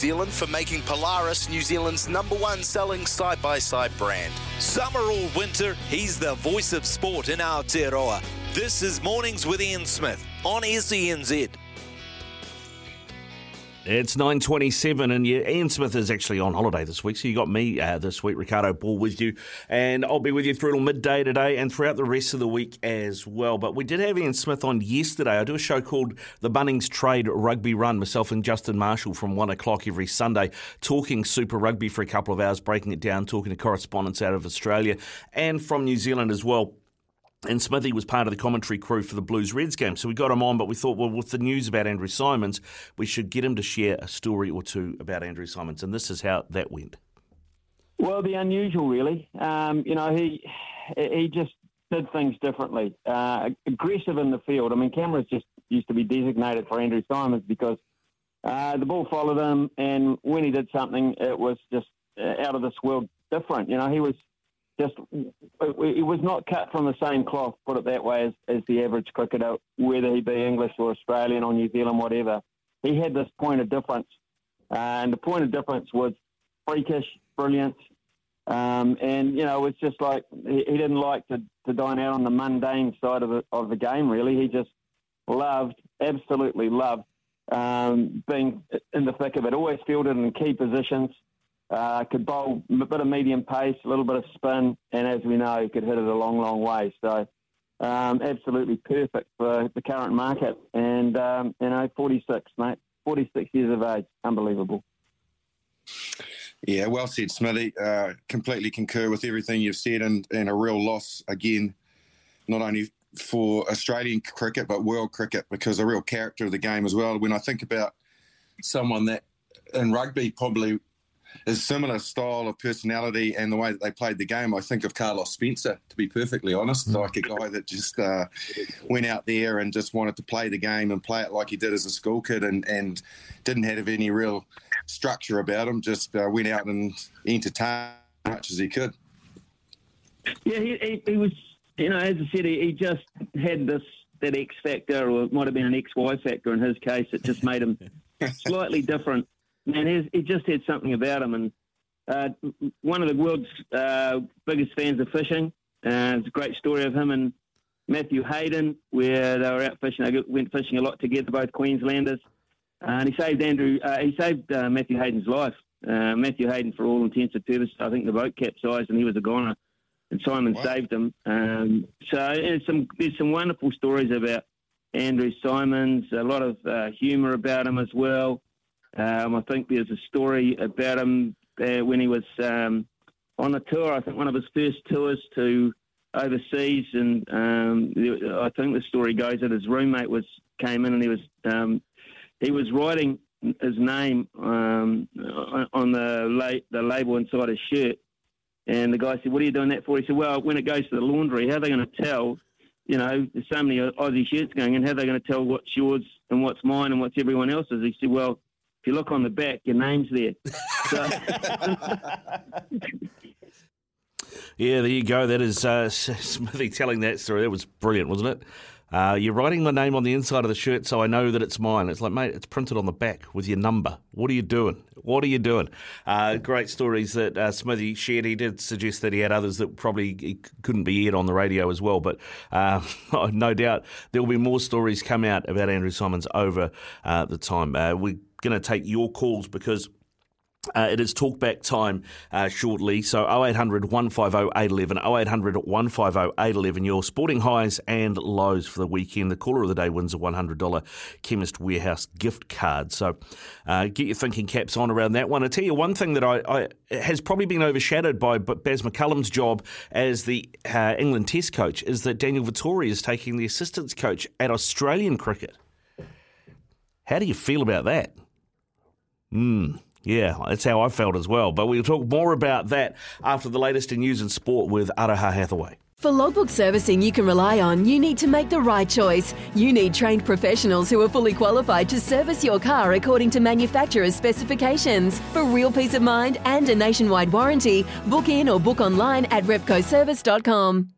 Zealand for making Polaris New Zealand's number one selling side by side brand. Summer or winter, he's the voice of sport in Aotearoa. This is Mornings with Ian Smith on SENZ. It's 9.27 and yeah, Ian Smith is actually on holiday this week, so you got me uh, this week, Ricardo Ball with you, and I'll be with you through till midday today and throughout the rest of the week as well. But we did have Ian Smith on yesterday. I do a show called The Bunnings Trade Rugby Run, myself and Justin Marshall from 1 o'clock every Sunday, talking Super Rugby for a couple of hours, breaking it down, talking to correspondents out of Australia and from New Zealand as well. And Smithy was part of the commentary crew for the Blues Reds game. So we got him on, but we thought, well, with the news about Andrew Symonds, we should get him to share a story or two about Andrew Symonds. And this is how that went. Well, the unusual, really. Um, you know, he he just did things differently. Uh, aggressive in the field. I mean, cameras just used to be designated for Andrew Symonds because uh, the ball followed him, and when he did something, it was just uh, out of this world different. You know, he was just it was not cut from the same cloth, put it that way, as, as the average cricketer, whether he be English or Australian or New Zealand, whatever. He had this point of difference, uh, and the point of difference was freakish, brilliant, um, and you know it was just like he, he, didn't like to, to dine out on the mundane side of the of the game. Really, he just loved, absolutely loved um, being in the thick of it. Always fielded in key positions. Uh, could bowl a bit of medium pace, a little bit of spin, and as we know, could hit it a long, long way. So, um, absolutely perfect for the current market. And um, you know, 46, mate, 46 years of age, unbelievable. Yeah, well said, Smithy. Uh, completely concur with everything you've said, and, and a real loss again, not only for Australian cricket but world cricket, because a real character of the game as well. When I think about someone that in rugby probably his similar style of personality and the way that they played the game, I think of Carlos Spencer, to be perfectly honest. Mm. Like a guy that just uh, went out there and just wanted to play the game and play it like he did as a school kid and, and didn't have any real structure about him, just uh, went out and entertained as much as he could. Yeah, he, he, he was, you know, as I said, he, he just had this that X factor, or it might have been an X Y factor in his case. It just made him slightly different man, he just had something about him. And uh, one of the world's uh, biggest fans of fishing. Uh, it's a great story of him and Matthew Hayden, where they were out fishing. They went fishing a lot together, both Queenslanders. Uh, and he saved Andrew. Uh, he saved uh, Matthew Hayden's life. Matthew Hayden, for all intents and purposes, I think the boat capsized and he was a goner, and Simon wow. saved him. Um, so there's some there's some wonderful stories about Andrew Symonds. A lot of humour about him as well. Um, I think there's a story about him uh, when he was um, on a tour. I think one of his first tours to overseas, and um, I think the story goes that his roommate was came in and he was um, he was writing his name um, on the la- the label inside his shirt, and the guy said, "What are you doing that for?" He said, "Well, when it goes to the laundry, how are they going to tell?" You know, there's so many Aussie shirts going, and how are they going to tell what's yours and what's mine and what's everyone else's? He said, "Well, if you look on the back, your name's there. So. yeah, there you go. That is uh, Smithy telling that story. That was brilliant, wasn't it? Uh, you're writing my name on the inside of the shirt so I know that it's mine. It's like, mate, it's printed on the back with your number. What are you doing? What are you doing? Uh, great stories that uh, Smithy shared. He did suggest that he had others that probably couldn't be aired on the radio as well, but uh, no doubt there will be more stories come out about Andrew Symonds over uh, the time. Uh, we're going to take your calls because Uh, it is talkback time uh, shortly. So 0800 150 811, 0800 150 811, your sporting highs and lows for the weekend. The caller of the day wins a $100 Chemist Warehouse gift card. So uh, get your thinking caps on around that one. I tell you one thing that I, I has probably been overshadowed by Baz McCullum's job as the uh, England Test coach is that Daniel Vettori is taking the assistance coach at Australian cricket. How do you feel about that? Hmm. Yeah, that's how I felt as well. But we'll talk more about that after the latest in news and sport with Aroha Hathaway. For logbook servicing you can rely on, you need to make the right choice. You need trained professionals who are fully qualified to service your car according to manufacturer's specifications. For real peace of mind and a nationwide warranty, book in or book online at repcoservice.com.